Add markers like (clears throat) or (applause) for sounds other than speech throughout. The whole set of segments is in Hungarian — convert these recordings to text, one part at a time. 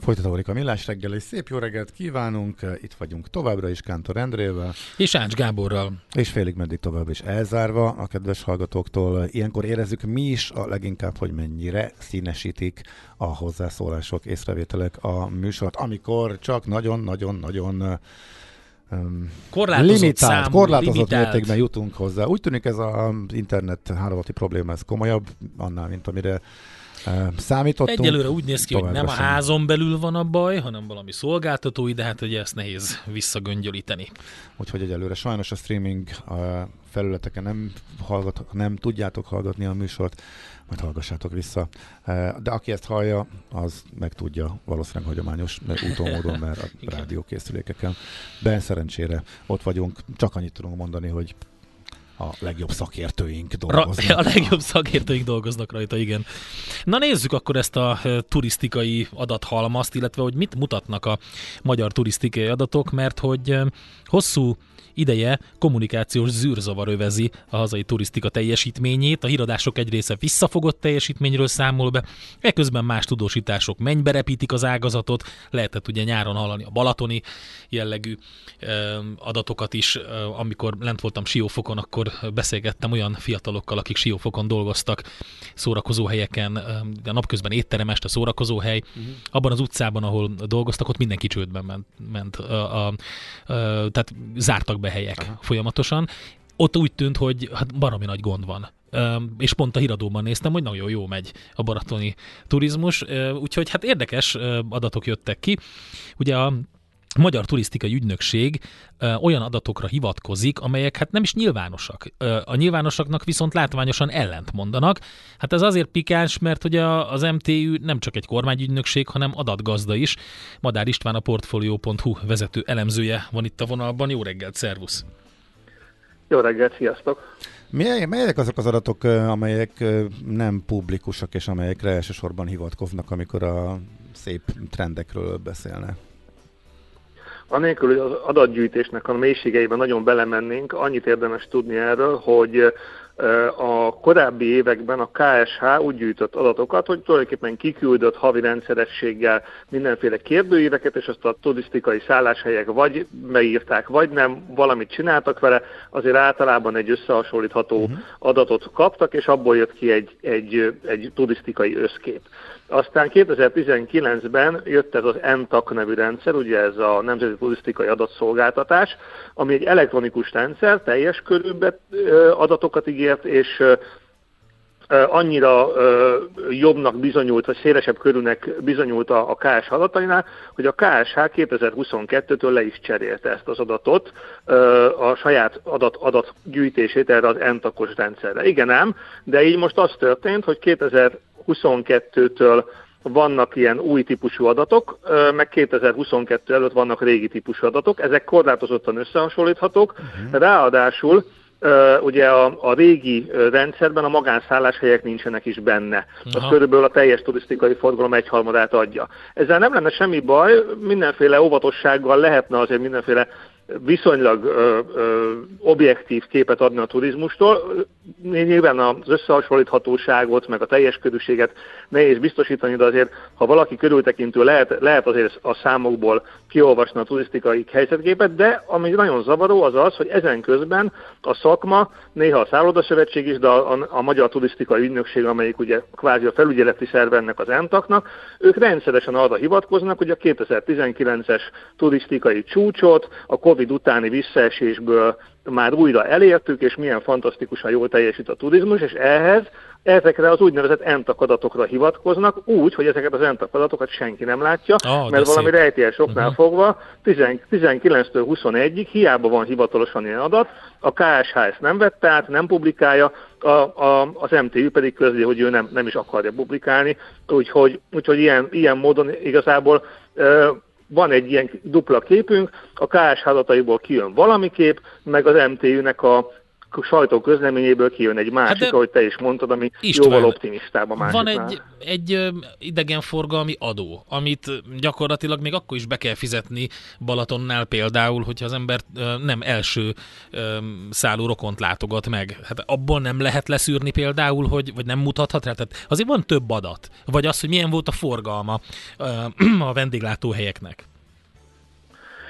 Folytatódik a Millás reggel, és szép jó reggelt kívánunk. Itt vagyunk továbbra is Kántor Endrével. És Ács Gáborral. És félig meddig tovább is elzárva a kedves hallgatóktól. Ilyenkor érezzük mi is a leginkább, hogy mennyire színesítik a hozzászólások, észrevételek a műsort, amikor csak nagyon-nagyon-nagyon um, korlátozott limitált, számú, korlátozott limitált. mértékben jutunk hozzá. Úgy tűnik ez az internet hálózati probléma, ez komolyabb annál, mint amire számítottunk. Egyelőre úgy néz ki, hogy nem a házon belül van a baj, hanem valami szolgáltatói, de hát ugye ezt nehéz visszagöngyölíteni. Úgyhogy egyelőre sajnos a streaming felületeken nem, hallgat, nem tudjátok hallgatni a műsort, majd hallgassátok vissza. De aki ezt hallja, az meg tudja valószínűleg hagyományos úton módon, mert a rádiókészülékeken. Ben szerencsére ott vagyunk, csak annyit tudunk mondani, hogy a legjobb szakértőink dolgoznak. Ra- a legjobb szakértőink dolgoznak rajta, igen. Na nézzük akkor ezt a turisztikai adathalmazt, illetve hogy mit mutatnak a magyar turisztikai adatok, mert hogy hosszú ideje kommunikációs zűrzavar övezi a hazai turisztika teljesítményét, a híradások egy része visszafogott teljesítményről számol be, ekközben más tudósítások mennybe repítik az ágazatot, lehetett ugye nyáron hallani a balatoni jellegű adatokat is, amikor lent voltam Siófokon, akkor beszélgettem olyan fiatalokkal, akik Siófokon dolgoztak, szórakozó helyeken, a napközben étterem este szórakozó hely, uh-huh. abban az utcában, ahol dolgoztak, ott mindenki csődben ment, ment a, a, a, tehát zártak be be helyek Aha. folyamatosan. Ott úgy tűnt, hogy hát baromi nagy gond van. és pont a híradóban néztem, hogy nagyon jó megy a baratoni turizmus, úgyhogy hát érdekes adatok jöttek ki. Ugye a Magyar Turisztikai Ügynökség ö, olyan adatokra hivatkozik, amelyek hát nem is nyilvánosak. Ö, a nyilvánosaknak viszont látványosan ellent mondanak. Hát ez azért pikáns, mert hogy a, az MTÜ nem csak egy kormányügynökség, hanem adatgazda is. Madár István a Portfolio.hu vezető elemzője van itt a vonalban. Jó reggelt, szervusz! Jó reggelt, sziasztok! Melyek azok az adatok, amelyek nem publikusak, és amelyekre elsősorban hivatkoznak, amikor a szép trendekről beszélnek? Anélkül, hogy az adatgyűjtésnek a mélységeiben nagyon belemennénk, annyit érdemes tudni erről, hogy a korábbi években a KSH úgy gyűjtött adatokat, hogy tulajdonképpen kiküldött havi rendszerességgel mindenféle kérdőíveket, és azt a turisztikai szálláshelyek vagy beírták, vagy nem, valamit csináltak vele, azért általában egy összehasonlítható uh-huh. adatot kaptak, és abból jött ki egy, egy, egy turisztikai összkép. Aztán 2019-ben jött ez az NTAC nevű rendszer, ugye ez a Nemzeti Turisztikai Adatszolgáltatás, ami egy elektronikus rendszer, teljes körülbe adatokat ígért, és annyira jobbnak bizonyult, vagy szélesebb körülnek bizonyult a, a KSH adatainál, hogy a KSH 2022-től le is cserélte ezt az adatot, a saját adat, adatgyűjtését erre az NTAC-os rendszerre. Igen ám, de így most az történt, hogy 2000 2022-től vannak ilyen új típusú adatok, meg 2022 előtt vannak régi típusú adatok, ezek korlátozottan összehasonlíthatók, uh-huh. ráadásul ugye a, a régi rendszerben a magánszálláshelyek nincsenek is benne. Az Aha. körülbelül a teljes turisztikai forgalom egyharmadát adja. Ezzel nem lenne semmi baj, mindenféle óvatossággal lehetne azért mindenféle viszonylag ö, ö, objektív képet adni a turizmustól. Nyilván az összehasonlíthatóságot, meg a teljes körülséget nehéz biztosítani, de azért, ha valaki körültekintő, lehet, lehet azért a számokból kiolvasni a turisztikai helyzetképet, de ami nagyon zavaró az az, hogy ezen közben a szakma, néha a szállodaszövetség is, de a, a, a Magyar Turisztikai Ügynökség, amelyik ugye kvázi a felügyeleti szerve ennek az ENTAK-nak, ők rendszeresen arra hivatkoznak, hogy a 2019-es turisztikai csúcsot, a Covid utáni visszaesésből már újra elértük, és milyen fantasztikusan jól teljesít a turizmus, és ehhez ezekre az úgynevezett entak adatokra hivatkoznak, úgy, hogy ezeket az entak adatokat senki nem látja, Ah, mert valami szép. rejtélyes oknál Mhm. fogva 10 19-től 21-ig hiába van hivatalosan ilyen adat, a KSH ezt nem vette át, nem publikálja, a, a, az MTÜ pedig közli, hogy ő nem, nem is akarja publikálni, úgyhogy, úgyhogy ilyen, ilyen módon igazából ö, van egy ilyen dupla képünk, a KSH adataiból kijön valami kép, meg az MTÜ-nek a sajtó közleményéből kijön egy másik, Hát de- ahogy te is mondtad, ami István, jóval optimistább a másiknál. Van egy, egy idegenforgalmi adó, amit gyakorlatilag még akkor is be kell fizetni Balatonnál például, hogyha az ember nem első szálló rokont látogat meg. Hát abból nem lehet leszűrni például, hogy, vagy nem mutathat rá. Tehát azért van több adat. Vagy az, hogy milyen volt a forgalma (clears throat) a vendéglátóhelyeknek.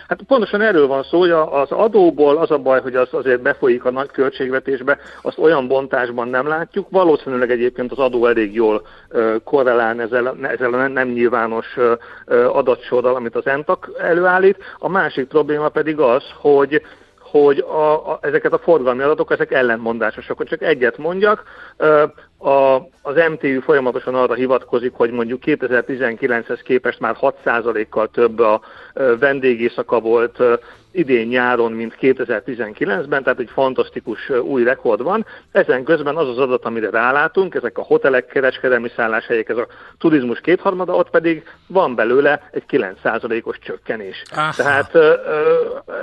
Hát pontosan erről van szó, hogy az adóból az a baj, hogy az azért befolyik a nagy költségvetésbe, azt olyan bontásban nem látjuk. Valószínűleg egyébként az adó elég jól korrelál ezzel, ezzel a nem- nyilvános adatsorral, amit az ENTAK előállít. A másik probléma pedig az, hogy hogy a, a, ezeket a forgalmi adatok, ezek ellentmondásosak. Hogy csak egyet mondjak, a, az MTÜ folyamatosan arra hivatkozik, hogy mondjuk 2019-hez képest már 6%-kal több a vendégészaka volt idén nyáron, mint 2019-ben, tehát egy fantasztikus új rekord van. Ezen közben az az adat, amire rálátunk, ezek a hotelek, kereskedelmi szálláshelyek, ez a turizmus kétharmada, ott pedig van belőle egy 9%-os csökkenés. Aha. Tehát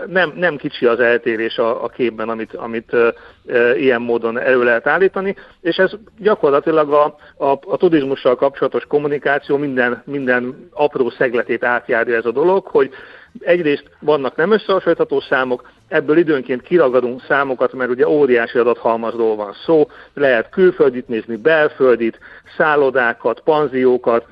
nem, nem kicsi az eltérés a, a képben, amit, amit ilyen módon elő lehet állítani, és ez gyakorlatilag a, a, a turizmussal kapcsolatos kommunikáció minden, minden apró szegletét átjárja ez a dolog, hogy egyrészt vannak nem összehasonlítható számok, ebből időnként kiragadunk számokat, mert ugye óriási adathalmazról van szó, lehet külföldit nézni, belföldit, szállodákat, panziókat,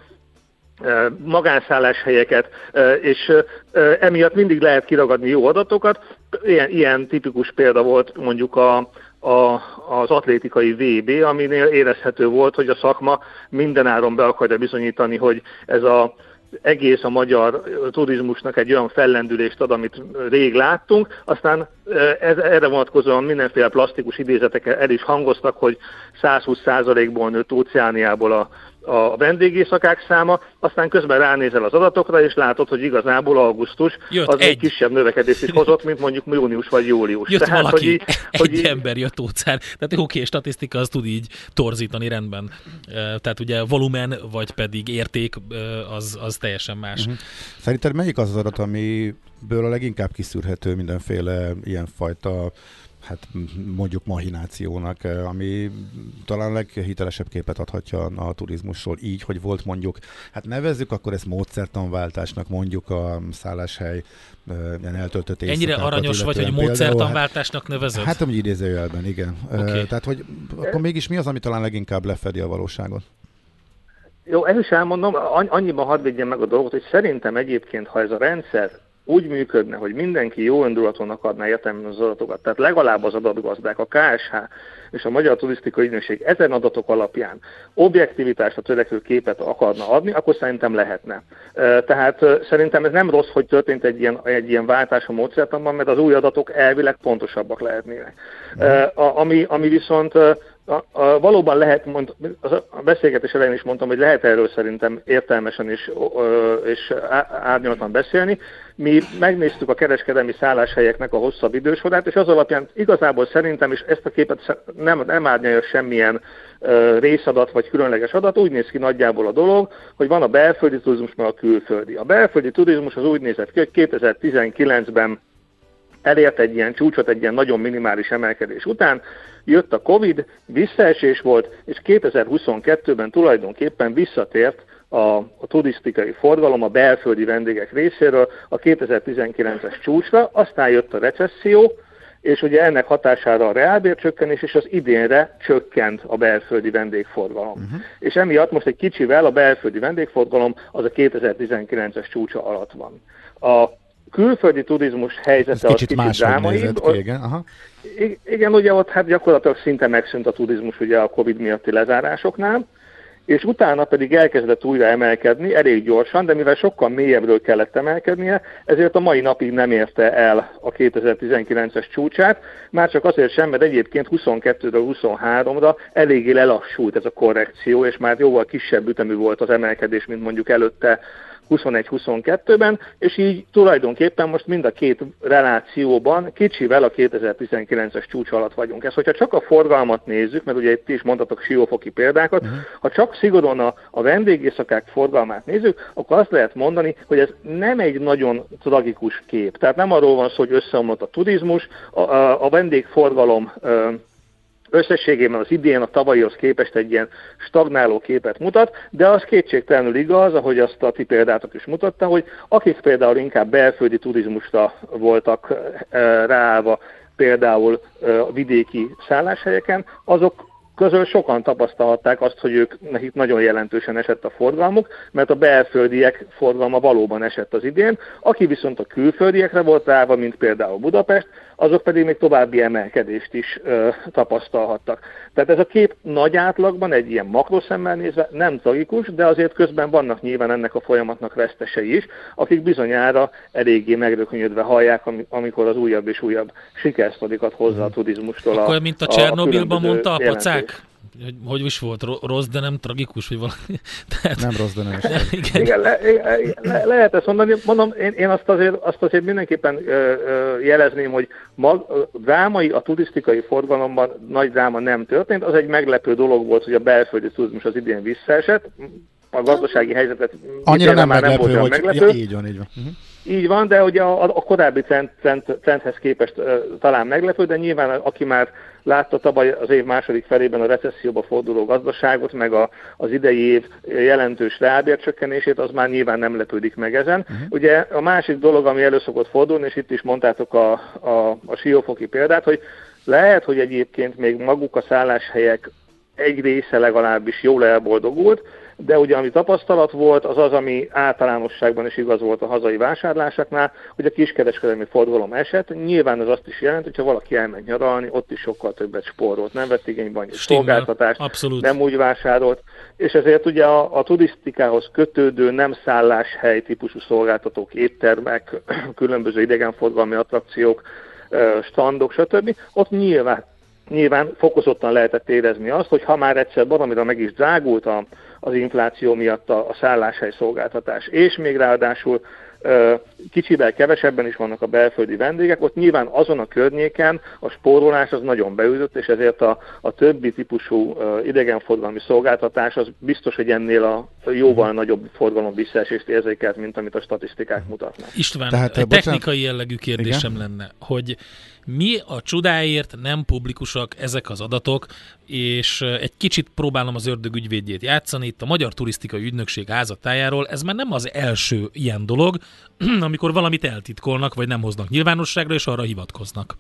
ö, magánszálláshelyeket, ö, és ö, emiatt mindig lehet kiragadni jó adatokat. Ilyen, ilyen tipikus példa volt mondjuk a, a, az atlétikai VB, aminél érezhető volt, hogy a szakma mindenáron be akarja bizonyítani, hogy ez a egész a magyar turizmusnak egy olyan fellendülést ad, amit rég láttunk, aztán ez, erre vonatkozóan mindenféle plastikus idézetek el is hangoztak, hogy 120%-ból nőtt óceániából a, a vendégészakák száma, aztán közben ránézel az adatokra, és látod, hogy igazából augusztus Jött az egy. egy kisebb növekedést is hozott, mint mondjuk június vagy július. Jött Tehát, valaki, hogy, így- egy hogy így- ember jött ócár. Tehát oké, okay, statisztika az tud így torzítani rendben. Tehát ugye volumen, vagy pedig érték, az, az teljesen más. Mhm. Szerinted melyik az az adat, amiből a leginkább kiszűrhető mindenféle ilyenfajta hát mondjuk mahinációnak, ami talán leghitelesebb képet adhatja a turizmusról így, hogy volt mondjuk, hát nevezzük akkor ezt módszertanváltásnak, mondjuk a szálláshely ilyen eltöltött Ennyire aranyos vagy, hogy módszertanváltásnak nevezed? Hát, hát amúgy idézőjelben, igen. Oké. Okay. Tehát, hogy akkor mégis mi az, ami talán leginkább lefedi a valóságot? Jó, el is elmondom, anny- annyiban hadd vigyem meg a dolgot, hogy szerintem egyébként, ha ez a rendszer úgy működne, hogy mindenki jó indulaton akarná értelmezni az adatokat, tehát legalább az adatgazdák, a KSH és a Magyar Turisztikai Ügynökség ezen adatok alapján objektivitásra törekvő képet akarna adni, akkor szerintem lehetne. Tehát szerintem ez nem rossz, hogy történt egy ilyen, egy ilyen váltás a módszertanban, mert az új adatok elvileg pontosabbak lehetnének. Ö, a- Ami, ami viszont a, a, valóban lehet, mond, a beszélgetés elején is mondtam, hogy lehet erről szerintem értelmesen és, ö, és árnyaltan beszélni. Mi megnéztük a kereskedelmi szálláshelyeknek a hosszabb idősorát, és az alapján igazából szerintem, és ezt a képet nem, nem árnyalja semmilyen ö, részadat vagy különleges adat, úgy néz ki nagyjából a dolog, hogy van a belföldi turizmus, meg a külföldi. A belföldi turizmus az úgy nézett ki, hogy 2019-ben elért egy ilyen csúcsot, egy ilyen nagyon minimális emelkedés után, jött a Covid, visszaesés volt, és 2022-ben tulajdonképpen visszatért a, a turisztikai forgalom a belföldi vendégek részéről a 2019-es csúcsra, aztán jött a recesszió, és ugye ennek hatására a reálbércsökkenés, és az idénre csökkent a belföldi vendégforgalom. Uh-huh. És emiatt most egy kicsivel a belföldi vendégforgalom az a 2019-es csúcsa alatt van. A külföldi turizmus Ez helyzete az kicsit kicsit drámaibb. ki, igen. Aha. Igen, ugye ott hát gyakorlatilag szinte megszűnt a turizmus ugye a Covid miatti lezárásoknál, és utána pedig elkezdett újra emelkedni, elég gyorsan, de mivel sokkal mélyebbről kellett emelkednie, ezért a mai napig nem érte el a 2019-es csúcsát, már csak azért sem, mert egyébként 22-ről 23-ra eléggé lelassult ez a korrekció, és már jóval kisebb ütemű volt az emelkedés, mint mondjuk előtte 21-22-ben, és így tulajdonképpen most mind a két relációban kicsivel a 2019-es csúcs alatt vagyunk. Ez, hogyha csak a forgalmat nézzük, mert ugye itt is mondhatok siófoki példákat, uh-huh. ha csak szigorúan a, a vendégészakák forgalmát nézzük, akkor azt lehet mondani, hogy ez nem egy nagyon tragikus kép. Tehát nem arról van szó, hogy összeomlott a turizmus, a, a, a vendégforgalom összességében az idén a tavalyihoz képest egy ilyen stagnáló képet mutat, de az kétségtelenül igaz, ahogy azt a ti példátok is mutatta, hogy akik például inkább belföldi turizmusra voltak eh, ráállva, például eh, vidéki szálláshelyeken, azok közül sokan tapasztalhatták azt, hogy ők nekik nagyon jelentősen esett a forgalmuk, mert a belföldiek forgalma valóban esett az idén, aki viszont a külföldiekre volt ráva, mint például Budapest, azok pedig még további emelkedést is ö, tapasztalhattak. Tehát ez a kép nagy átlagban egy ilyen makroszemmel nézve nem tragikus, de azért közben vannak nyilván ennek a folyamatnak vesztesei is, akik bizonyára eléggé megrökönyödve hallják, amikor az újabb és újabb sikersztorikat hozza a mhm. turizmustól. Akkor, a, mint a Csernobilban mondta a pacák? Hogy, hogy is volt, rossz, de nem tragikus, vagy valami. (laughs) Tehát... Nem rossz, de nem is. (laughs) Igen, igen le, le, lehet ezt mondani. Mondom, én, én azt, azért, azt azért mindenképpen ö, ö, jelezném, hogy mag, drámai, a turisztikai forgalomban nagy dráma nem történt. Az egy meglepő dolog volt, hogy a belföldi turizmus az idén visszaesett. A gazdasági helyzetet annyira nem már meglepő, nem volt hogy meglepő. Ja, így van, így van. Uh-huh. Így van, de ugye a, a korábbi trend, trend, trendhez képest uh, talán meglepő, de nyilván aki már látta tavaly az év második felében a recesszióba forduló gazdaságot, meg a, az idei év jelentős rábércsökkenését, az már nyilván nem lepődik meg ezen. Uh-huh. Ugye a másik dolog, ami elő szokott fordulni, és itt is mondtátok a, a, a siófoki példát, hogy lehet, hogy egyébként még maguk a szálláshelyek egy része legalábbis jól elboldogult, de ugye ami tapasztalat volt, az az, ami általánosságban is igaz volt a hazai vásárlásoknál, hogy a kiskereskedelmi forgalom esett. Nyilván ez azt is jelent, hogyha valaki elmegy nyaralni, ott is sokkal többet spórolt, nem vett igénybe annyi szolgáltatást, Abszolút. nem úgy vásárolt, és ezért ugye a, a turisztikához kötődő nem szálláshely típusú szolgáltatók, éttermek, (clears throat) különböző idegenforgalmi attrakciók, standok, stb. Ott nyilván nyilván fokozottan lehetett érezni azt, hogy ha már egyszer baromira meg is drágult a, az infláció miatt a, a szálláshely szolgáltatás, és még ráadásul kicsivel kevesebben is vannak a belföldi vendégek, ott nyilván azon a környéken a spórolás az nagyon beütött, és ezért a, a többi típusú idegenforgalmi szolgáltatás az biztos, hogy ennél a jóval mhm. nagyobb forgalom visszaesést érzékelt, mint amit a statisztikák mutatnak. István, Tehát, egy bocsánat, technikai jellegű kérdésem igen? lenne, hogy mi a csodáért nem publikusak ezek az adatok, és egy kicsit próbálom az ördög ügyvédjét játszani. Itt a Magyar Turisztikai Ügynökség házatájáról ez már nem az első ilyen dolog, (clears throat) amikor valamit eltitkolnak, vagy nem hoznak nyilvánosságra, és arra hivatkoznak.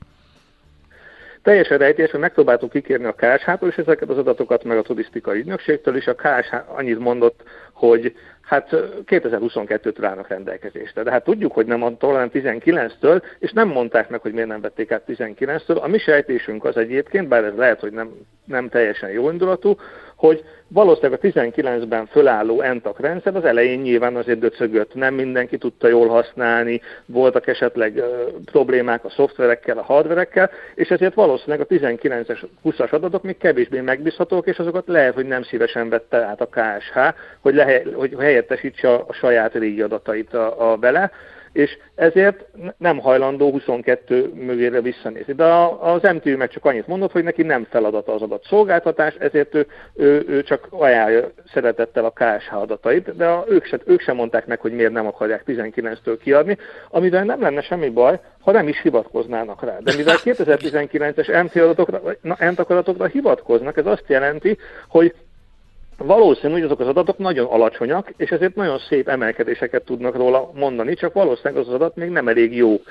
Teljesen rejtés, hogy megpróbáltuk kikérni a KSH-tól is ezeket az adatokat, meg a turisztikai ügynökségtől is. A KSH annyit mondott, hogy hát 2022-től állnak rendelkezésre. De hát tudjuk, hogy nem attól, hanem 19-től, és nem mondták meg, hogy miért nem vették át 19-től. A mi sejtésünk az egyébként, bár ez lehet, hogy nem, nem teljesen jó indulatú, hogy valószínűleg a 19-ben fölálló entak rendszer az elején nyilván azért döcögött, nem mindenki tudta jól használni, voltak esetleg uh, problémák a szoftverekkel, a hardverekkel, és ezért valószínűleg a 19-es, 20-as adatok még kevésbé megbízhatók, és azokat lehet, hogy nem szívesen vette át a KSH, hogy, lehe, hogy helyettesítse a, a saját régi adatait a, a bele és ezért nem hajlandó 22 mögére visszanézni. De az MTÜ meg csak annyit mondott, hogy neki nem feladata az adatszolgáltatás, ezért ő, ő, ő csak ajánlja szeretettel a KSH adatait, de a, ők, se, ők sem mondták meg, hogy miért nem akarják 19-től kiadni, amivel nem lenne semmi baj, ha nem is hivatkoznának rá. De mivel (laughs) 2019-es MT adatokra, adatokra hivatkoznak, ez azt jelenti, hogy Valószínű, hogy azok az adatok nagyon alacsonyak, és ezért nagyon szép emelkedéseket tudnak róla mondani, csak valószínűleg az, az adat még nem elég jó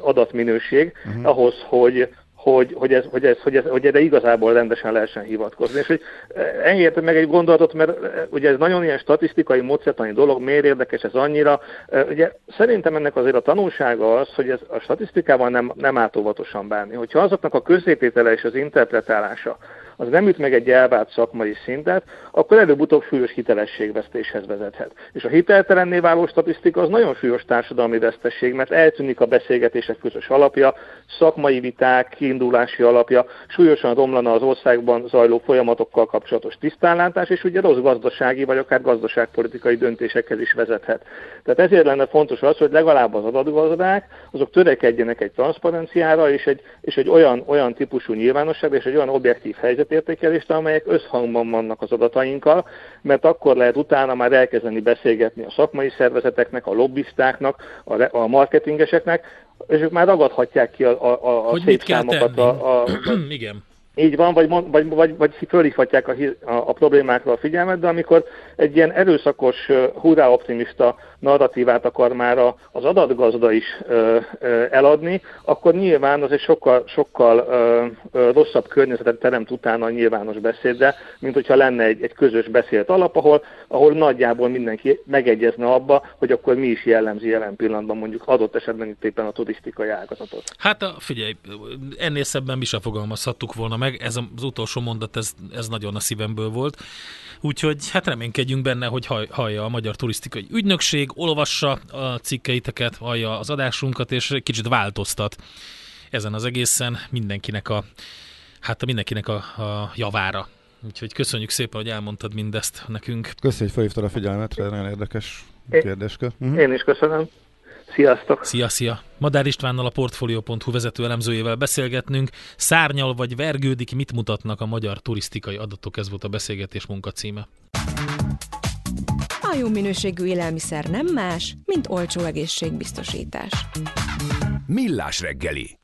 adatminőség uh-huh. ahhoz, hogy, hogy, hogy, ez, hogy, ez, hogy, ez, hogy erre igazából rendesen lehessen hivatkozni. És hogy eh, engedjetek meg egy gondolatot, mert eh, ugye ez nagyon ilyen statisztikai, módszertani dolog, miért érdekes ez annyira. Eh, ugye szerintem ennek azért a tanulsága az, hogy ez a statisztikával nem, nem állt óvatosan bánni. Hogyha azoknak a közzététele és az interpretálása, az nem üt meg egy elvált szakmai szintet, akkor előbb-utóbb súlyos hitelességvesztéshez vezethet. És a hiteltelenné váló statisztika az nagyon súlyos társadalmi vesztesség, mert eltűnik a beszélgetések közös alapja, szakmai viták, kiindulási alapja, súlyosan romlana az országban zajló folyamatokkal kapcsolatos tisztánlátás, és ugye rossz gazdasági vagy akár gazdaságpolitikai döntésekhez is vezethet. Tehát ezért lenne fontos az, hogy legalább az adatgazdák, azok törekedjenek egy transzparenciára és egy, és egy olyan, olyan típusú nyilvánosságra és egy olyan objektív helyzetértékelést, amelyek összhangban vannak az adatainkkal, mert akkor lehet utána már elkezdeni beszélgetni a szakmai szervezeteknek, a lobbistáknak, a, a marketingeseknek, és ők már ragadhatják ki a, a, a hogy szép számokat. A, a, (clears throat) Igen. Így van, vagy, vagy, vagy, vagy fölhívhatják a, a, a problémákra a figyelmet, de amikor egy ilyen erőszakos, hurrá optimista narratívát akar már az adatgazda is eladni, akkor nyilván az egy sokkal, sokkal ö, ö, rosszabb környezetet teremt utána a nyilvános beszédre, mint hogyha lenne egy, egy közös beszélt alap, ahol, ahol nagyjából mindenki megegyezne abba, hogy akkor mi is jellemzi jelen pillanatban mondjuk adott esetben itt éppen a turisztikai ágazatot. Hát figyelj, ennél szebben mi sem fogalmazhattuk volna meg, ez az utolsó mondat, ez, ez nagyon a szívemből volt. Úgyhogy hát reménykedjünk benne, hogy hallja a Magyar Turisztikai Ügynökség, olvassa a cikkeiteket, hallja az adásunkat, és kicsit változtat ezen az egészen mindenkinek a, hát mindenkinek a, a javára. Úgyhogy köszönjük szépen, hogy elmondtad mindezt nekünk. Köszönjük, hogy felhívtad a figyelmet, nagyon érdekes kérdéskör. Mhm. Én is köszönöm. Sziasztok! Szia, szia! Madár Istvánnal a Portfolio.hu vezető elemzőjével beszélgetnünk. Szárnyal vagy vergődik, mit mutatnak a magyar turisztikai adatok? Ez volt a beszélgetés munkacíme. A jó minőségű élelmiszer nem más, mint olcsó egészségbiztosítás. Millás reggeli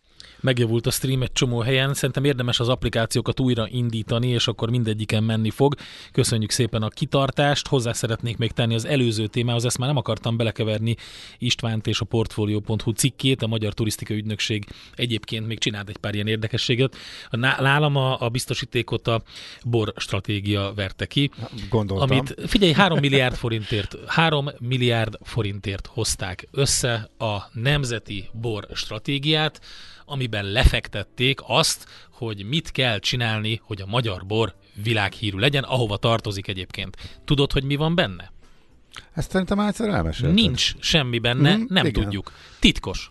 megjavult a stream egy csomó helyen, szerintem érdemes az applikációkat újra indítani, és akkor mindegyiken menni fog. Köszönjük szépen a kitartást, hozzá szeretnék még tenni az előző témához, ezt már nem akartam belekeverni Istvánt és a Portfolio.hu cikkét, a Magyar Turisztikai Ügynökség egyébként még csinált egy pár ilyen érdekességet. Nálam a, a biztosítékot a bor stratégia verte ki. Gondoltam. Amit, figyelj, 3 milliárd forintért, 3 milliárd forintért hozták össze a nemzeti bor stratégiát, amiben lefektették azt, hogy mit kell csinálni, hogy a magyar bor világhírű legyen, ahova tartozik egyébként. Tudod, hogy mi van benne? Ezt szerintem egyszer elmesélted. Nincs semmi benne, mm, nem igen. tudjuk. Titkos.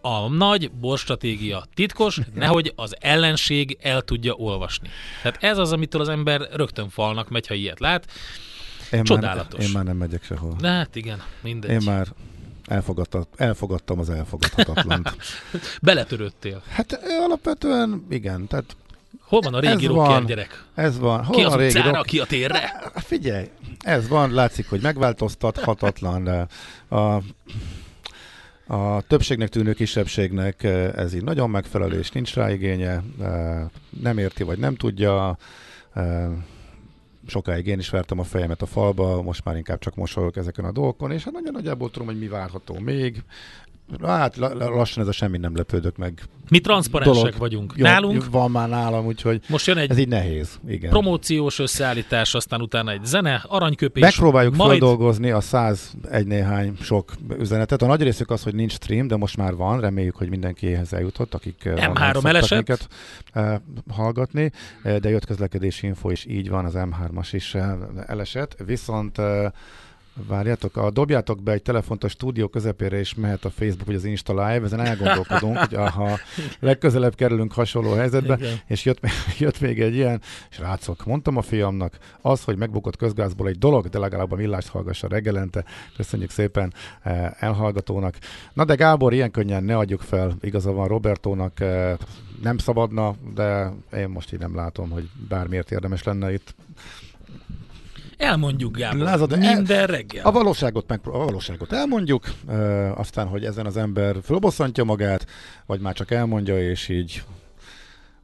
A nagy borstratégia titkos, nehogy az ellenség el tudja olvasni. Tehát ez az, amitől az ember rögtön falnak megy, ha ilyet lát. Én Csodálatos. Már, én már nem megyek sehol. De hát igen, mindegy. Én már Elfogadta, elfogadtam az elfogadhatatlant. (laughs) Beletörődtél? Hát alapvetően igen, tehát Hol van a régi rocker gyerek? Ez van. Hol ki az a régi rock... ki a térre? Figyelj, ez van, látszik, hogy megváltoztathatatlan, a, a többségnek tűnő kisebbségnek ez így nagyon megfelelő, és nincs rá igénye, nem érti, vagy nem tudja, sokáig én is vertem a fejemet a falba, most már inkább csak mosolyok ezeken a dolgokon, és hát nagyon nagyjából tudom, hogy mi várható még. Hát lassan ez a semmi nem lepődök meg. Mi transzparensek dolog. vagyunk. Jó, Nálunk van már nálam, úgyhogy most jön egy ez így nehéz. Igen. Promóciós összeállítás, aztán utána egy zene, aranyköpés. Megpróbáljuk majd... feldolgozni a 101 néhány sok üzenetet. A nagy részük az, hogy nincs stream, de most már van. Reméljük, hogy mindenkihez eljutott, akik eh, M3 elesett. Uh, hallgatni, uh, de jött közlekedési info is így van, az M3-as is elesett. Viszont Várjátok, a, dobjátok be egy telefont a stúdió közepére, és mehet a Facebook vagy az Insta Live, ezen elgondolkodunk, (laughs) hogy ha legközelebb kerülünk hasonló helyzetbe, Igen. és jött, (laughs) jött még egy ilyen, és rátszok, mondtam a fiamnak, az, hogy megbukott közgázból egy dolog, de legalább a millást hallgassa reggelente, köszönjük szépen eh, elhallgatónak. Na de Gábor, ilyen könnyen ne adjuk fel, igaza van Robertónak, eh, nem szabadna, de én most így nem látom, hogy bármiért érdemes lenne itt Elmondjuk, Gábor, Lázad, minden el, reggel. A valóságot, meg, a valóságot elmondjuk, e, aztán, hogy ezen az ember fölbosszantja magát, vagy már csak elmondja, és így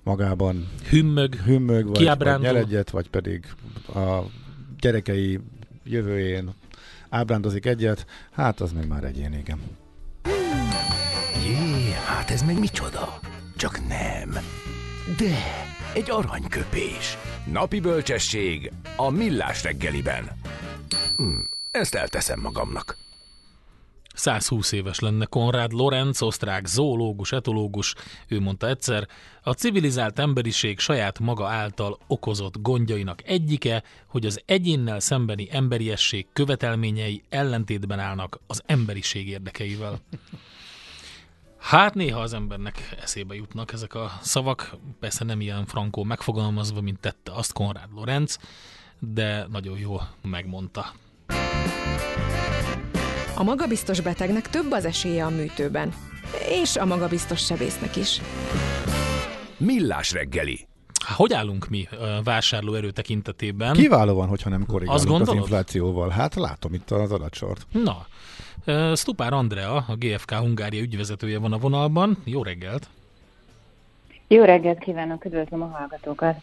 magában hümmög, hümmög vagy, vagy nyel egyet, vagy pedig a gyerekei jövőjén ábrándozik egyet, hát az meg már egyén, igen. Jé, hát ez meg micsoda? Csak nem. De egy aranyköpés. Napi bölcsesség a millás reggeliben. Hm, ezt elteszem magamnak. 120 éves lenne Konrád Lorenz, osztrák zoológus, etológus, ő mondta egyszer, a civilizált emberiség saját maga által okozott gondjainak egyike, hogy az egyénnel szembeni emberiesség követelményei ellentétben állnak az emberiség érdekeivel. Hát néha az embernek eszébe jutnak ezek a szavak, persze nem ilyen frankó megfogalmazva, mint tette azt Konrád Lorenz, de nagyon jól megmondta. A magabiztos betegnek több az esélye a műtőben, és a magabiztos sebésznek is. Millás reggeli. Hogy állunk mi vásárlóerő tekintetében? Kiválóan, hogyha nem korrigálunk az inflációval. Hát látom itt az adatsort. Na, Stupár Andrea, a GFK Hungária ügyvezetője van a vonalban. Jó reggelt! Jó reggelt kívánok, üdvözlöm a hallgatókat!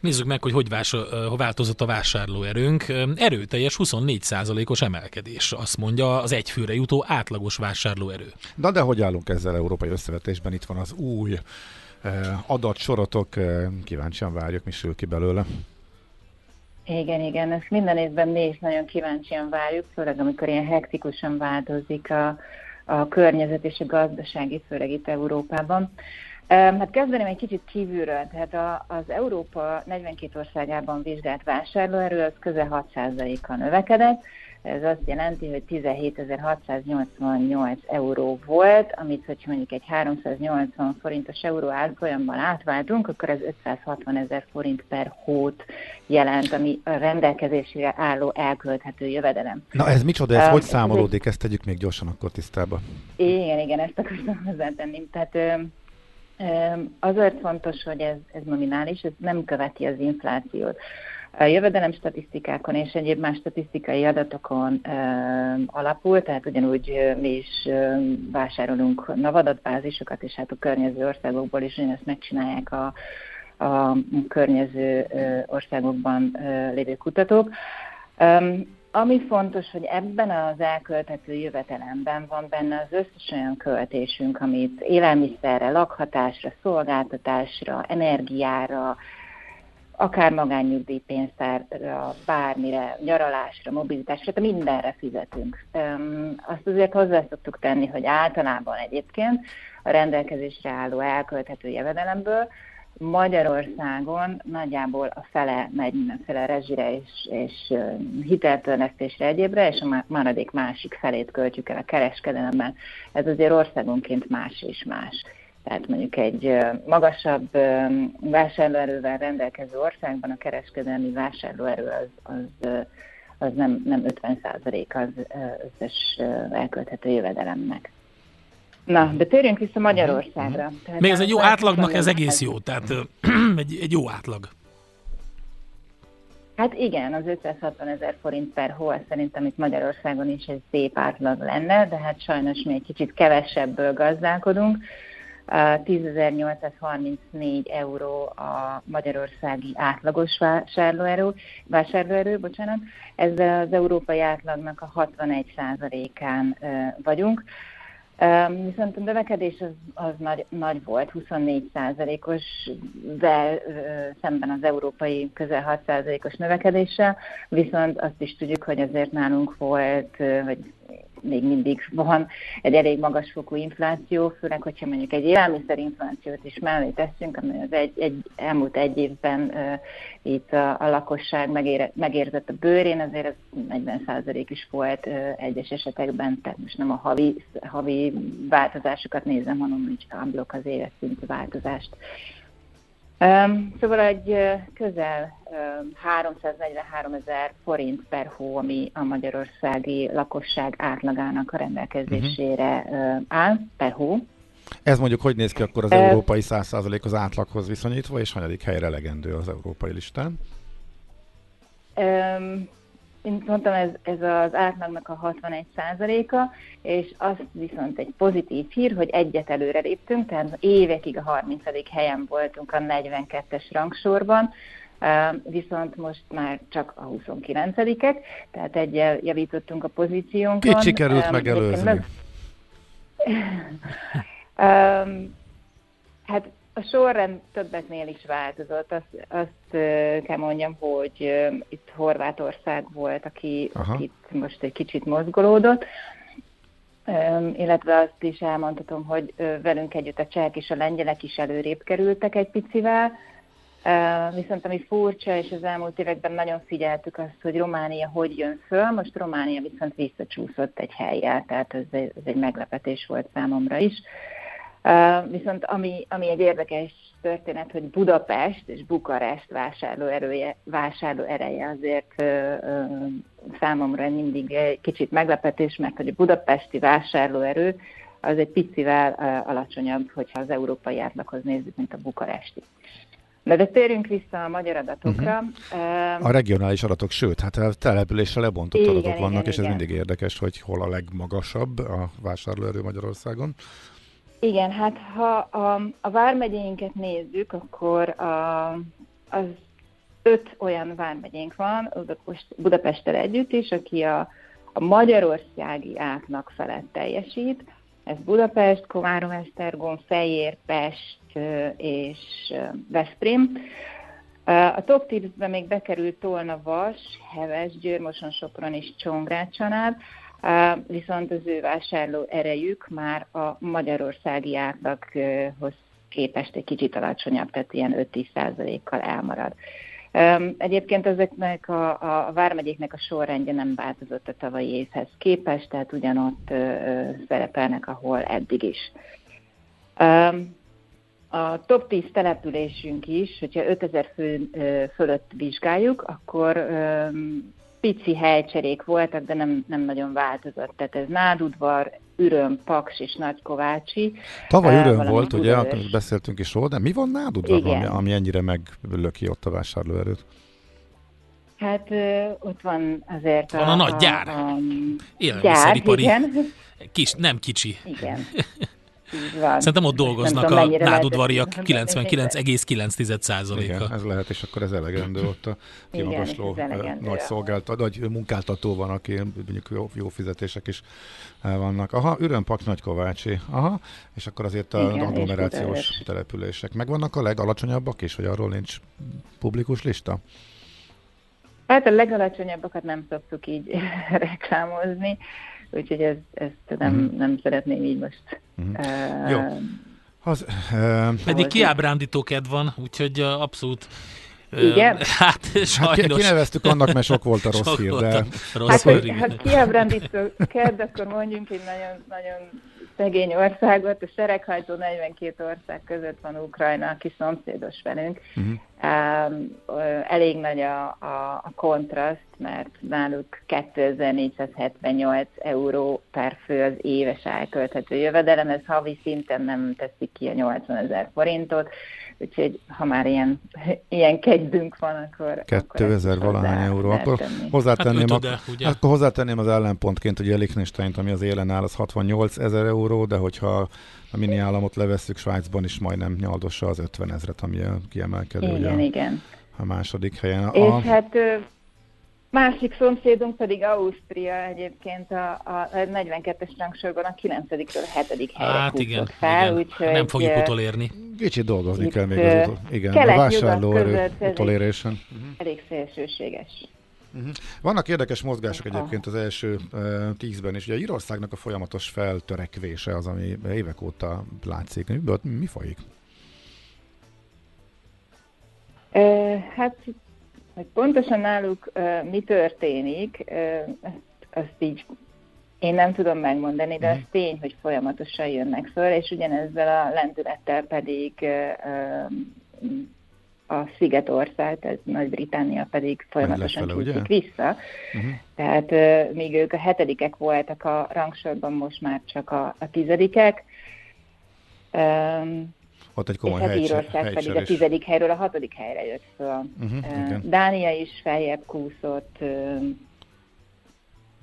Nézzük meg, hogy hogy változott a vásárlóerőnk. Erőteljes 24%-os emelkedés, azt mondja az egyfőre jutó átlagos vásárlóerő. Na de hogy állunk ezzel európai összevetésben? Itt van az új adatsorotok, kíváncsian várjuk, mi sül ki belőle. Igen, igen, ezt minden évben mi is nagyon kíváncsian várjuk, főleg amikor ilyen hektikusan változik a, a környezet és a gazdasági, főleg itt Európában. Hát kezdeném egy kicsit kívülről, tehát a, az Európa 42 országában vizsgált vásárlóerő az közel 6%-kal növekedett, ez azt jelenti, hogy 17.688 euró volt, amit, hogyha mondjuk egy 380 forintos euró árfolyamban átváltunk, akkor ez 560 ezer forint per hót jelent, ami a rendelkezésére álló elkölthető jövedelem. Na ez micsoda, ez uh, hogy számolódik? Ezt tegyük még gyorsan akkor tisztába. Igen, igen, ezt akartam (laughs) hozzátenni. Tehát azért fontos, hogy ez, ez nominális, ez nem követi az inflációt. Jövedelem statisztikákon és egyéb más statisztikai adatokon alapul, tehát ugyanúgy mi is vásárolunk navadatbázisokat, és hát a környező országokból is ezt megcsinálják a, a környező országokban lévő kutatók. Ami fontos, hogy ebben az elkölthető jövetelemben van benne az összes olyan költésünk, amit élelmiszerre, lakhatásra, szolgáltatásra, energiára, akár magánnyugdíjpénztárra, bármire, nyaralásra, mobilitásra, tehát mindenre fizetünk. Azt azért hozzá szoktuk tenni, hogy általában egyébként a rendelkezésre álló elkölthető jövedelemből Magyarországon nagyjából a fele megy mindenféle rezsire és, és hiteltörlesztésre egyébre, és a maradék másik felét költjük el a kereskedelemben. Ez azért országonként más és más. Tehát mondjuk egy magasabb vásárlóerővel rendelkező országban a kereskedelmi vásárlóerő az, az, az nem, nem 50% az összes elkölthető jövedelemnek. Na, de térjünk vissza Magyarországra. Uh-huh. Tehát Még ez egy jó átlagnak, ez egész jó, tehát (clears throat) egy, egy jó átlag. Hát igen, az 560 ezer forint per hó, szerintem itt Magyarországon is egy szép átlag lenne, de hát sajnos mi egy kicsit kevesebből gazdálkodunk. 10.834 euró a magyarországi átlagos vásárlóerő, vásárlóerő bocsánat. ezzel az európai átlagnak a 61%-án vagyunk. Viszont a növekedés az, az nagy, nagy volt, 24 os de szemben az európai közel 6% os növekedéssel, viszont azt is tudjuk, hogy azért nálunk volt, vagy még mindig van egy elég magas fokú infláció, főleg, hogyha mondjuk egy élelmiszerinflációt is mellé teszünk, ami az egy, egy, elmúlt egy évben uh, itt a, a lakosság megére, megérzett a bőrén, azért ez 40% is volt uh, egyes esetekben, tehát most nem a havi, havi változásokat nézem, hanem hogy amblok az éves szintű változást. Um, szóval egy közel um, 343 ezer forint per hó, ami a magyarországi lakosság átlagának a rendelkezésére uh-huh. áll per hó. Ez mondjuk hogy néz ki akkor az uh, európai 100% az átlaghoz viszonyítva, és hanyadik helyre legendő az európai listán? Um, mint mondtam, ez, ez az átlagnak a 61 a és az viszont egy pozitív hír, hogy egyet előre léptünk, tehát évekig a 30. helyen voltunk a 42-es rangsorban, viszont most már csak a 29-ek, tehát egyel javítottunk a pozíciónkon. Kit sikerült megelőzni? (laughs) hát a sorrend többeknél is változott. Azt, azt kell mondjam, hogy itt Horvátország volt, aki, akit most egy kicsit mozgolódott. illetve azt is elmondhatom, hogy velünk együtt a csehek és a lengyelek is előrébb kerültek egy picivel, Viszont ami furcsa, és az elmúlt években nagyon figyeltük azt, hogy Románia hogy jön föl, most Románia viszont visszacsúszott egy helyjel, tehát ez egy, ez egy meglepetés volt számomra is. Viszont ami, ami egy érdekes történet, hogy Budapest és Bukarest vásárló, erője, vásárló ereje azért ö, ö, számomra mindig egy kicsit meglepetés, mert hogy a budapesti vásárlóerő az egy picivel ö, alacsonyabb, hogyha az európai átlaghoz nézzük, mint a bukaresti. De, de térjünk vissza a magyar adatokra. Uh-huh. A regionális adatok, sőt, hát a településre lebontott igen, adatok vannak, igen, és ez igen. mindig érdekes, hogy hol a legmagasabb a vásárlóerő Magyarországon. Igen, hát ha a, a vármegyénket nézzük, akkor a, az öt olyan vármegyénk van, Budapesttel együtt is, aki a, a magyarországi átlag felett teljesít. Ez Budapest, Komárom, Esztergom, Fejér, Pest és Veszprém. A top tipsben még bekerült Tolna Vas, Heves, Győrmoson, Sopron és Csongrád család, viszont az ő vásárló erejük már a magyarországi átlaghoz képest egy kicsit alacsonyabb, tehát ilyen 5-10 kal elmarad. Egyébként ezeknek a, a vármegyéknek a sorrendje nem változott a tavalyi évhez képest, tehát ugyanott szerepelnek, ahol eddig is. A top 10 településünk is, hogyha 5000 fő fölött vizsgáljuk, akkor pici helycserék voltak, de nem, nem nagyon változott. Tehát ez Nádudvar, Üröm, Paks és Nagykovácsi. Tavaly Üröm volt, ugye, akkor beszéltünk is róla, de mi van Nádudvar, ami, ami ennyire meglöki ott a vásárlóerőt? Hát ott van azért van a, a nagy gyár. A, a Élelmiszeripari. Kis, nem kicsi. Igen. (laughs) van. Szerintem ott dolgoznak a nádudvariak 99,9%-a. Igen, ez lehet, és akkor ez elegendő ott a kimagasló nagy szolgáltató, nagy munkáltató van, aki mondjuk jó, jó fizetések is vannak. Aha, Ürönpak Nagykovácsi, aha, és akkor azért a Igen, agglomerációs települések. Megvannak a legalacsonyabbak is, hogy arról nincs publikus lista? Hát a legalacsonyabbakat nem szoktuk így (laughs) reklámozni úgyhogy ez, ezt nem, uh-huh. nem szeretném így most. Uh-huh. Uh, Jó. Az, uh, Pedig kiábrándító kedv van, úgyhogy abszolút igen? (laughs) Hát sajnos. Hát kineveztük annak, mert sok volt a rossz hír, de... Rossz hát, hír, ha kiábrándító kedv, akkor mondjunk egy nagyon, nagyon szegény országot. A sereghajtó 42 ország között van Ukrajna, aki szomszédos velünk. Uh-huh. Um, elég nagy a, a, a kontraszt, mert náluk 2478 euró per fő az éves elkölthető jövedelem, ez havi szinten nem teszik ki a 80 ezer forintot, úgyhogy ha már ilyen, ilyen kegyünk van, akkor... 2000 valahány euró, akkor hozzátenném, hát, ak- ugye? akkor hozzátenném az ellenpontként, hogy Liechtenstein, ami az élen áll, az 68 ezer euró, de hogyha a mini államot levesszük Svájcban is majdnem nyaldossa az 50 ezret, ami a kiemelkedő. Igen, ugye, igen. A második helyen. És a... hát Másik szomszédunk pedig Ausztria egyébként a, a 42-es rangsorban a 9-ről 7. helyre hát igen, fel. Igen. Úgyhogy, nem fogjuk utolérni. Kicsit dolgozni kell még az utol, igen, a vásárlóerő utolérésen. Uh-huh. Elég szélsőséges. Uh-huh. Vannak érdekes mozgások egyébként az első uh, tízben is. Ugye Írországnak a folyamatos feltörekvése az, ami évek óta látszik. Mi, mi folyik? Uh, hát hogy pontosan náluk uh, mi történik, uh, azt, azt így én nem tudom megmondani, de az mhm. tény, hogy folyamatosan jönnek föl, és ugyanezzel a lendülettel pedig uh, a Szigetország, tehát Nagy-Britannia pedig folyamatosan kicsit vissza. Uh-huh. Tehát uh, míg ők a hetedikek voltak a rangsorban, most már csak a, a tizedikek. Um, ott egy komoly és Írország pedig a tizedik helyről a hatodik helyre jött föl. Uh-huh, Dánia is feljebb kúszott,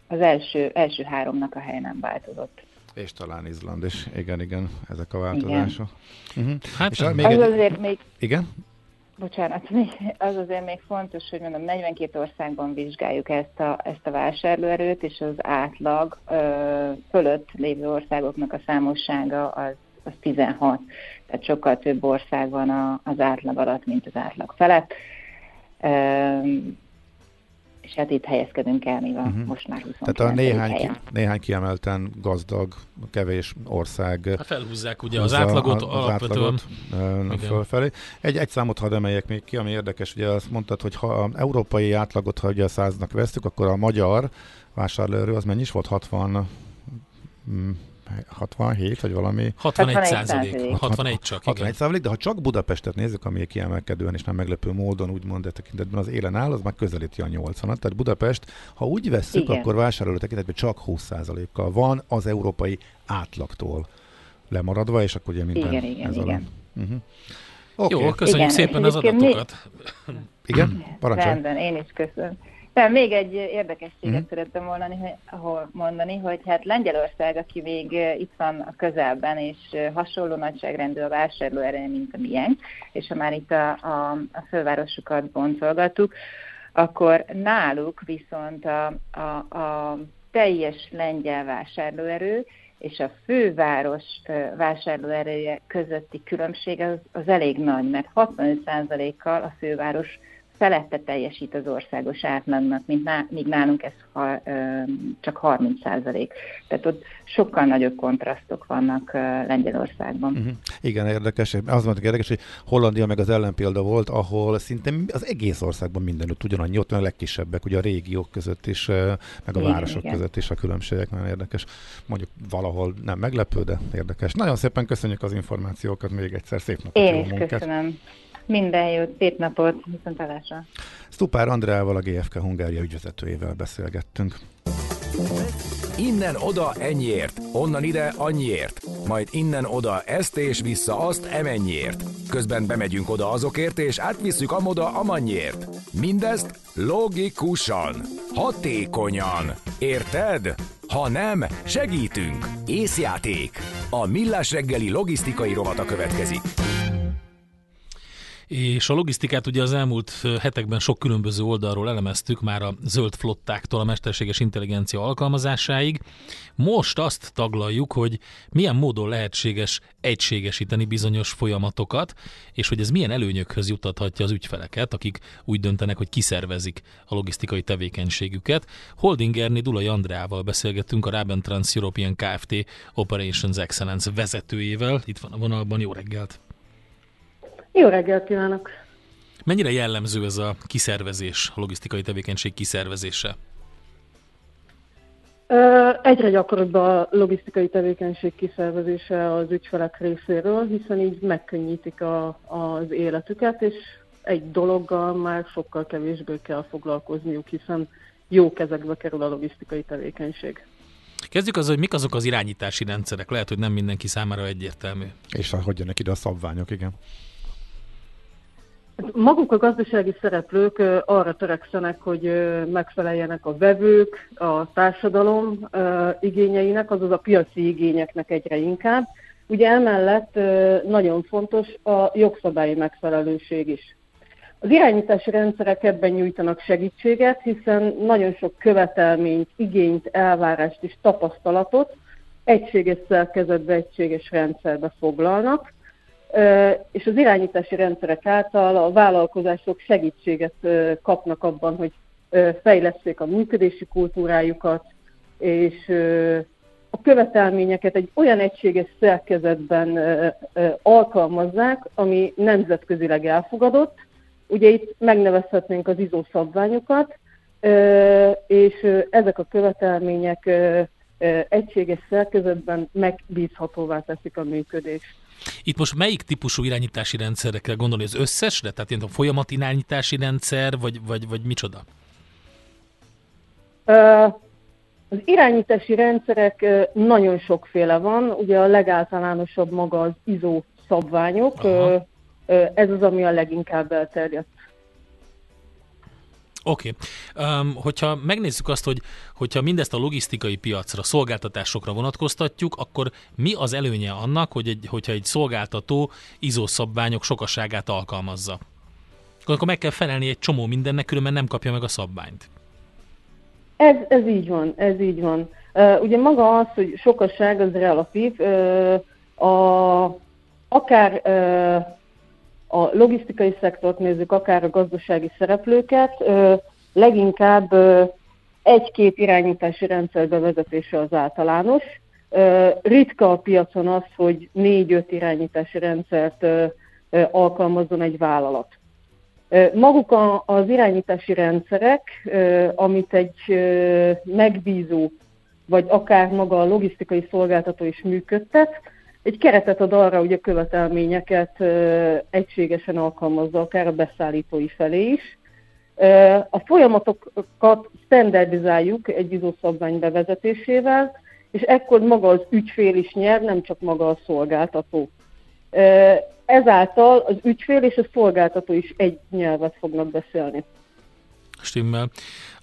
az első, első háromnak a hely nem változott. És talán Izland is, igen, igen, ezek a változások. Uh-huh. Hát, és még az egy... azért még... Igen? Bocsánat, (laughs) az azért még fontos, hogy mondom, 42 országban vizsgáljuk ezt a, ezt a vásárlóerőt, és az átlag ö, fölött lévő országoknak a számossága az az 16. Tehát sokkal több ország van az átlag alatt, mint az átlag felett. és hát itt helyezkedünk el még a uh-huh. most már 29 Tehát a néhány, ki, néhány kiemelten gazdag, kevés ország hát felhúzzák ugye az átlagot az alapvetően. Átlagot, fölfelé. Egy, egy számot hadd emeljek még ki, ami érdekes, ugye azt mondtad, hogy ha a európai átlagot, ha ugye a száznak vesztük, akkor a magyar vásárlóerő az mennyi is volt? 60 67, vagy valami. 61 százalék. 61 csak, 61 százalék, de ha csak Budapestet nézzük, ami kiemelkedően és nem meglepő módon úgymond de tekintetben az élen áll, az már közelíti a 80 -at. Tehát Budapest, ha úgy vesszük, Igen. akkor vásároló tekintetben csak 20 százalékkal van az európai átlagtól lemaradva, és akkor ugye minden igen, igen, ez igen. Uh-huh. Okay. Jó, köszönjük igen, szépen az adatokat. Mi... Igen, parancsolj. Rendben, én is köszönöm. Nem, még egy érdekességet mm. szerettem volna hogy, mondani, hogy hát Lengyelország, aki még itt van a közelben, és hasonló nagyságrendű a vásárlóereje, mint a miénk, és ha már itt a, a, a fővárosokat boncolgattuk, akkor náluk viszont a, a, a teljes lengyel vásárlóerő és a főváros vásárlóereje közötti különbség az, az elég nagy, mert 65%-kal a főváros felette teljesít az országos átlagnak, mint ná, míg nálunk ez ha, ö, csak 30 százalék. Tehát ott sokkal nagyobb kontrasztok vannak ö, Lengyelországban. Uh-huh. Igen, érdekes. Az volt érdekes, hogy Hollandia meg az ellenpélda volt, ahol szinte az egész országban mindenütt ugyanannyi, ott a legkisebbek, ugye a régiók között is, meg a igen, városok igen. között is a különbségek nagyon érdekes. Mondjuk valahol nem meglepő, de érdekes. Nagyon szépen köszönjük az információkat még egyszer, szép napot! Én is munkát. köszönöm. Minden jót, szép napot, viszontlátásra. Stupár Andreával, a GFK Hungária ügyvezetőjével beszélgettünk. Innen oda ennyiért, onnan ide annyiért, majd innen oda ezt és vissza azt emennyiért. Közben bemegyünk oda azokért és átvisszük amoda amannyiért. Mindezt logikusan, hatékonyan. Érted? Ha nem, segítünk. Észjáték. A Millás reggeli logisztikai rovata következik. És a logisztikát ugye az elmúlt hetekben sok különböző oldalról elemeztük, már a zöld flottáktól a mesterséges intelligencia alkalmazásáig. Most azt taglaljuk, hogy milyen módon lehetséges egységesíteni bizonyos folyamatokat, és hogy ez milyen előnyökhöz juttathatja az ügyfeleket, akik úgy döntenek, hogy kiszervezik a logisztikai tevékenységüket. Holdingerni Dulai Andreával beszélgettünk a Raben Trans European Kft. Operations Excellence vezetőjével. Itt van a vonalban, jó reggelt! Jó reggelt kívánok! Mennyire jellemző ez a kiszervezés, a logisztikai tevékenység kiszervezése? Egyre gyakoribb a logisztikai tevékenység kiszervezése az ügyfelek részéről, hiszen így megkönnyítik a, az életüket, és egy dologgal már sokkal kevésbé kell foglalkozniuk, hiszen jó kezekbe kerül a logisztikai tevékenység. Kezdjük az, hogy mik azok az irányítási rendszerek. Lehet, hogy nem mindenki számára egyértelmű. És hogy jönnek ide a szabványok, igen. Maguk a gazdasági szereplők arra törekszenek, hogy megfeleljenek a vevők, a társadalom igényeinek, azaz a piaci igényeknek egyre inkább. Ugye emellett nagyon fontos a jogszabályi megfelelőség is. Az irányítási rendszerek ebben nyújtanak segítséget, hiszen nagyon sok követelményt, igényt, elvárást és tapasztalatot egységes szerkezetbe, egységes rendszerbe foglalnak, és az irányítási rendszerek által a vállalkozások segítséget kapnak abban, hogy fejleszték a működési kultúrájukat, és a követelményeket egy olyan egységes szerkezetben alkalmazzák, ami nemzetközileg elfogadott. Ugye itt megnevezhetnénk az ISO szabványokat, és ezek a követelmények egységes szerkezetben megbízhatóvá teszik a működést. Itt most melyik típusú irányítási rendszerre kell gondolni? Az összesre? Tehát ilyen a folyamat irányítási rendszer, vagy, vagy, vagy micsoda? Az irányítási rendszerek nagyon sokféle van. Ugye a legáltalánosabb maga az ISO szabványok. Aha. Ez az, ami a leginkább elterjedt. Oké. Okay. Um, hogyha megnézzük azt, hogy hogyha mindezt a logisztikai piacra, szolgáltatásokra vonatkoztatjuk, akkor mi az előnye annak, hogy egy, hogyha egy szolgáltató ISO szabványok sokaságát alkalmazza? Akkor meg kell felelni egy csomó mindennek, különben nem kapja meg a szabványt. Ez, ez így van, ez így van. Uh, ugye maga az, hogy sokaság az relatív, uh, a, akár uh, a logisztikai szektort nézzük, akár a gazdasági szereplőket, leginkább egy-két irányítási rendszer bevezetése az általános. Ritka a piacon az, hogy négy-öt irányítási rendszert alkalmazzon egy vállalat. Maguk az irányítási rendszerek, amit egy megbízó, vagy akár maga a logisztikai szolgáltató is működtet, egy keretet ad arra, hogy a követelményeket egységesen alkalmazza, akár a beszállítói felé is. A folyamatokat standardizáljuk egy szabvány bevezetésével, és ekkor maga az ügyfél is nyer, nem csak maga a szolgáltató. Ezáltal az ügyfél és a szolgáltató is egy nyelvet fognak beszélni. Stimmel.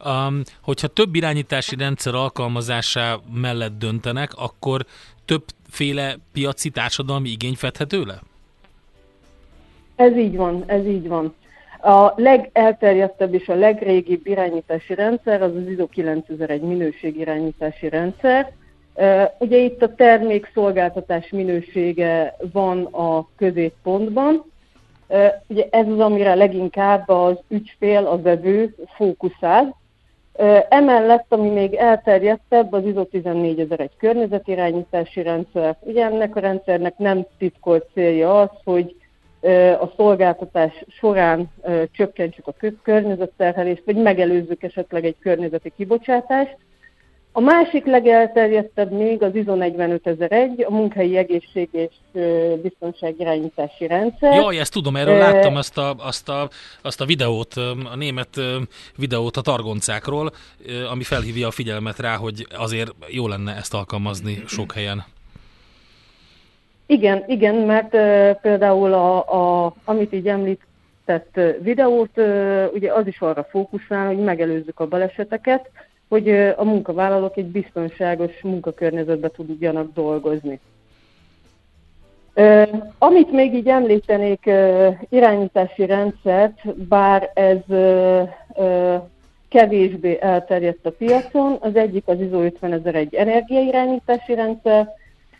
Um, hogyha több irányítási rendszer alkalmazásá mellett döntenek, akkor többféle piaci társadalmi igény fedhető le? Ez így van, ez így van. A legelterjedtebb és a legrégibb irányítási rendszer az az ISO 9001 minőségirányítási rendszer, Ugye itt a termék szolgáltatás minősége van a középpontban. Ugye ez az, amire leginkább az ügyfél, a vevő fókuszál. Emellett, ami még elterjedtebb, az ISO 14001 környezetirányítási rendszer. Ugye ennek a rendszernek nem titkolt célja az, hogy a szolgáltatás során csökkentsük a környezetterhelést, vagy megelőzzük esetleg egy környezeti kibocsátást, a másik legelterjedtebb még az ISO 45001, a munkahelyi egészség és biztonságirányítási rendszer. Jaj, ezt tudom, erről láttam azt a, azt, a, azt a videót, a német videót a targoncákról, ami felhívja a figyelmet rá, hogy azért jó lenne ezt alkalmazni sok helyen. Igen, igen, mert uh, például a, a, amit így említett videót, uh, ugye az is arra fókuszál, hogy megelőzzük a baleseteket, hogy a munkavállalók egy biztonságos munkakörnyezetben tudjanak dolgozni. Amit még így említenék, irányítási rendszert, bár ez kevésbé elterjedt a piacon, az egyik az ISO 50001 energiairányítási rendszer,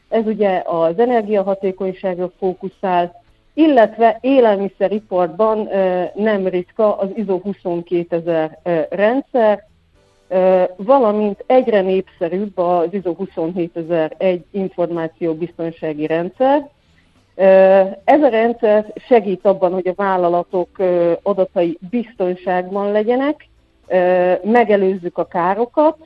ez ugye az energiahatékonyságra fókuszál, illetve élelmiszeriparban nem ritka az ISO 22000 rendszer, valamint egyre népszerűbb az ISO 27001 információbiztonsági rendszer. Ez a rendszer segít abban, hogy a vállalatok adatai biztonságban legyenek, megelőzzük a károkat,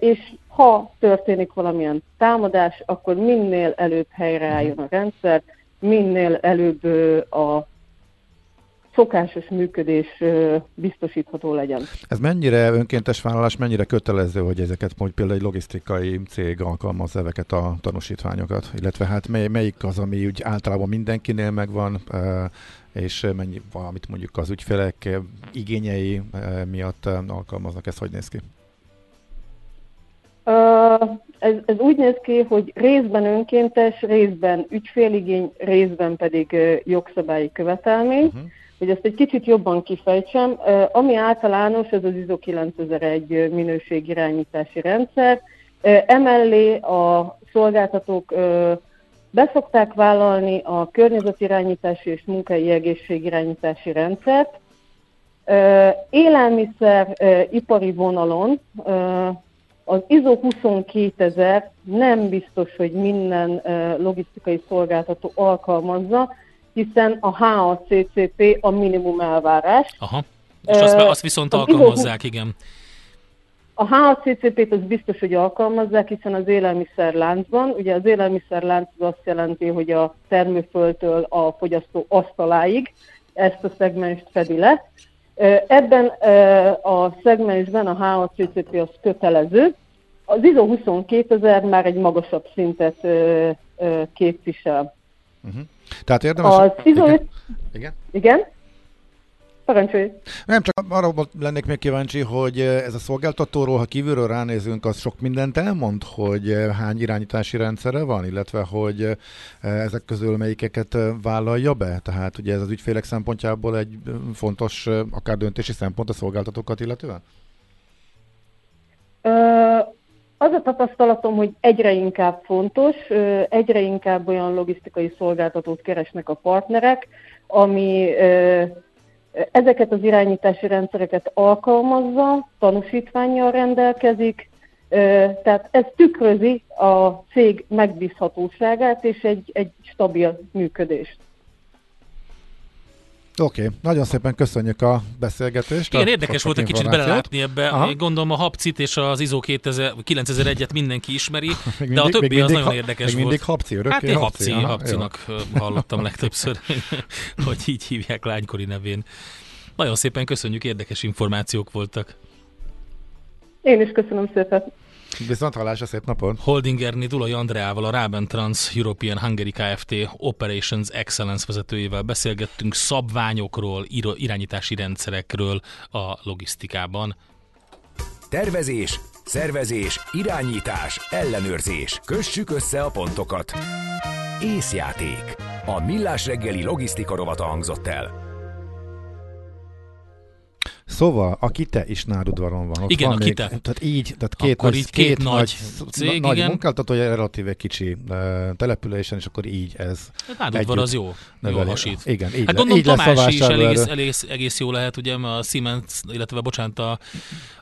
és ha történik valamilyen támadás, akkor minél előbb helyreálljon a rendszer, minél előbb a szokásos működés biztosítható legyen. Ez mennyire önkéntes vállalás, mennyire kötelező, hogy ezeket mondjuk például egy logisztikai cég alkalmaz ezeket a tanúsítványokat, illetve hát mely, melyik az, ami úgy általában mindenkinél megvan, és mennyi valamit mondjuk az ügyfelek igényei miatt alkalmaznak, ez hogy néz ki? ez, ez úgy néz ki, hogy részben önkéntes, részben ügyféligény, részben pedig jogszabályi követelmény. Uh-huh hogy ezt egy kicsit jobban kifejtsem, ami általános, ez az ISO 9001 minőségirányítási rendszer. Emellé a szolgáltatók beszokták vállalni a környezetirányítási és munkai egészségirányítási rendszert. Élelmiszer ipari vonalon az ISO 22000 nem biztos, hogy minden logisztikai szolgáltató alkalmazza, hiszen a HACCP a minimum elvárás. Aha, és azt, azt viszont alkalmazzák, igen. A HACCP-t az biztos, hogy alkalmazzák, hiszen az élelmiszerláncban, ugye az élelmiszerlánc az azt jelenti, hogy a termőföldtől a fogyasztó asztaláig ezt a szegmest fedi le. Ebben a szegmensben a HACCP az kötelező, az ISO 22000 már egy magasabb szintet képvisel. Uh-huh. Tehát érdemes... Az ISO... Igen? Igen? Igen? Parancsolj! Nem, csak arra lennék még kíváncsi, hogy ez a szolgáltatóról, ha kívülről ránézünk, az sok mindent elmond, hogy hány irányítási rendszere van, illetve hogy ezek közül melyikeket vállalja be. Tehát ugye ez az ügyfélek szempontjából egy fontos, akár döntési szempont a szolgáltatókat illetően? Az a tapasztalatom, hogy egyre inkább fontos, egyre inkább olyan logisztikai szolgáltatót keresnek a partnerek, ami ezeket az irányítási rendszereket alkalmazza, tanúsítványjal rendelkezik, tehát ez tükrözi a cég megbízhatóságát és egy, egy stabil működést. Oké, okay. nagyon szépen köszönjük a beszélgetést. Igen, a érdekes volt egy kicsit belelátni ebbe. Aha. Gondolom a Hapcit és az ISO 9001-et mindenki ismeri, (laughs) mindig, de a többi az nagyon ha, érdekes még volt. mindig Hapci, örökké Hát én Hapci, Hapci Hapcinak jó. hallottam legtöbbször, (laughs) hogy így hívják lánykori nevén. Nagyon szépen köszönjük, érdekes információk voltak. Én is köszönöm szépen. Viszont hallásra, szép napot! Holdinger Dulai Andreával, a Raben Trans European Hungary Kft. Operations Excellence vezetőjével beszélgettünk szabványokról, irányítási rendszerekről a logisztikában. Tervezés, szervezés, irányítás, ellenőrzés. Kössük össze a pontokat. Észjáték. A Millás reggeli logisztika rovata hangzott el. Szóval a Kite is Nárudvaron van. Ott igen, van a Kite. Még, tehát így, tehát két akkor nagy, két, két nagy, cég, nagy igen. munkáltatója, relatíve kicsi uh, településen, és akkor így ez hát Nárudvar az jó, jó hasít. Igen, így hát gondolom így Tamás is egész, egész, egész, jó lehet, ugye, a Siemens, illetve bocsánat, a,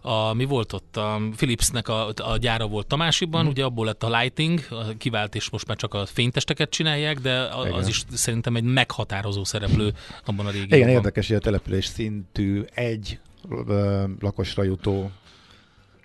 a, mi volt ott, a Philipsnek a, a gyára volt Tamásiban, mm. ugye abból lett a Lighting, kivált, és most már csak a fénytesteket csinálják, de az igen. is szerintem egy meghatározó szereplő abban a régióban. Igen, érdekes, hogy a település szintű egy lakosra jutó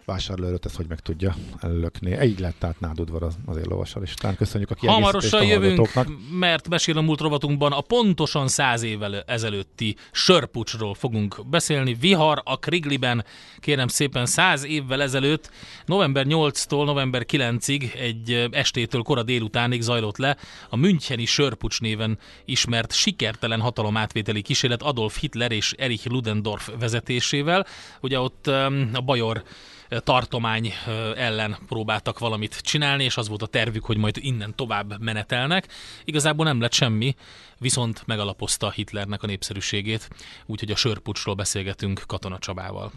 vásárlóerőt ezt hogy meg tudja lökni. Így lett át nádudvar az, az éllovasal is. köszönjük a Hamarosan jövünk, mert mesél a múlt rovatunkban a pontosan száz évvel ezelőtti sörpucsról fogunk beszélni. Vihar a Krigliben, kérem szépen száz évvel ezelőtt, november 8-tól november 9-ig egy estétől kora délutánig zajlott le a Müncheni sörpucs néven ismert sikertelen hatalomátvételi kísérlet Adolf Hitler és Erich Ludendorff vezetésével. Ugye ott a Bajor tartomány ellen próbáltak valamit csinálni, és az volt a tervük, hogy majd innen tovább menetelnek. Igazából nem lett semmi, viszont megalapozta Hitlernek a népszerűségét, úgyhogy a sörpucsról beszélgetünk Katona Csabával.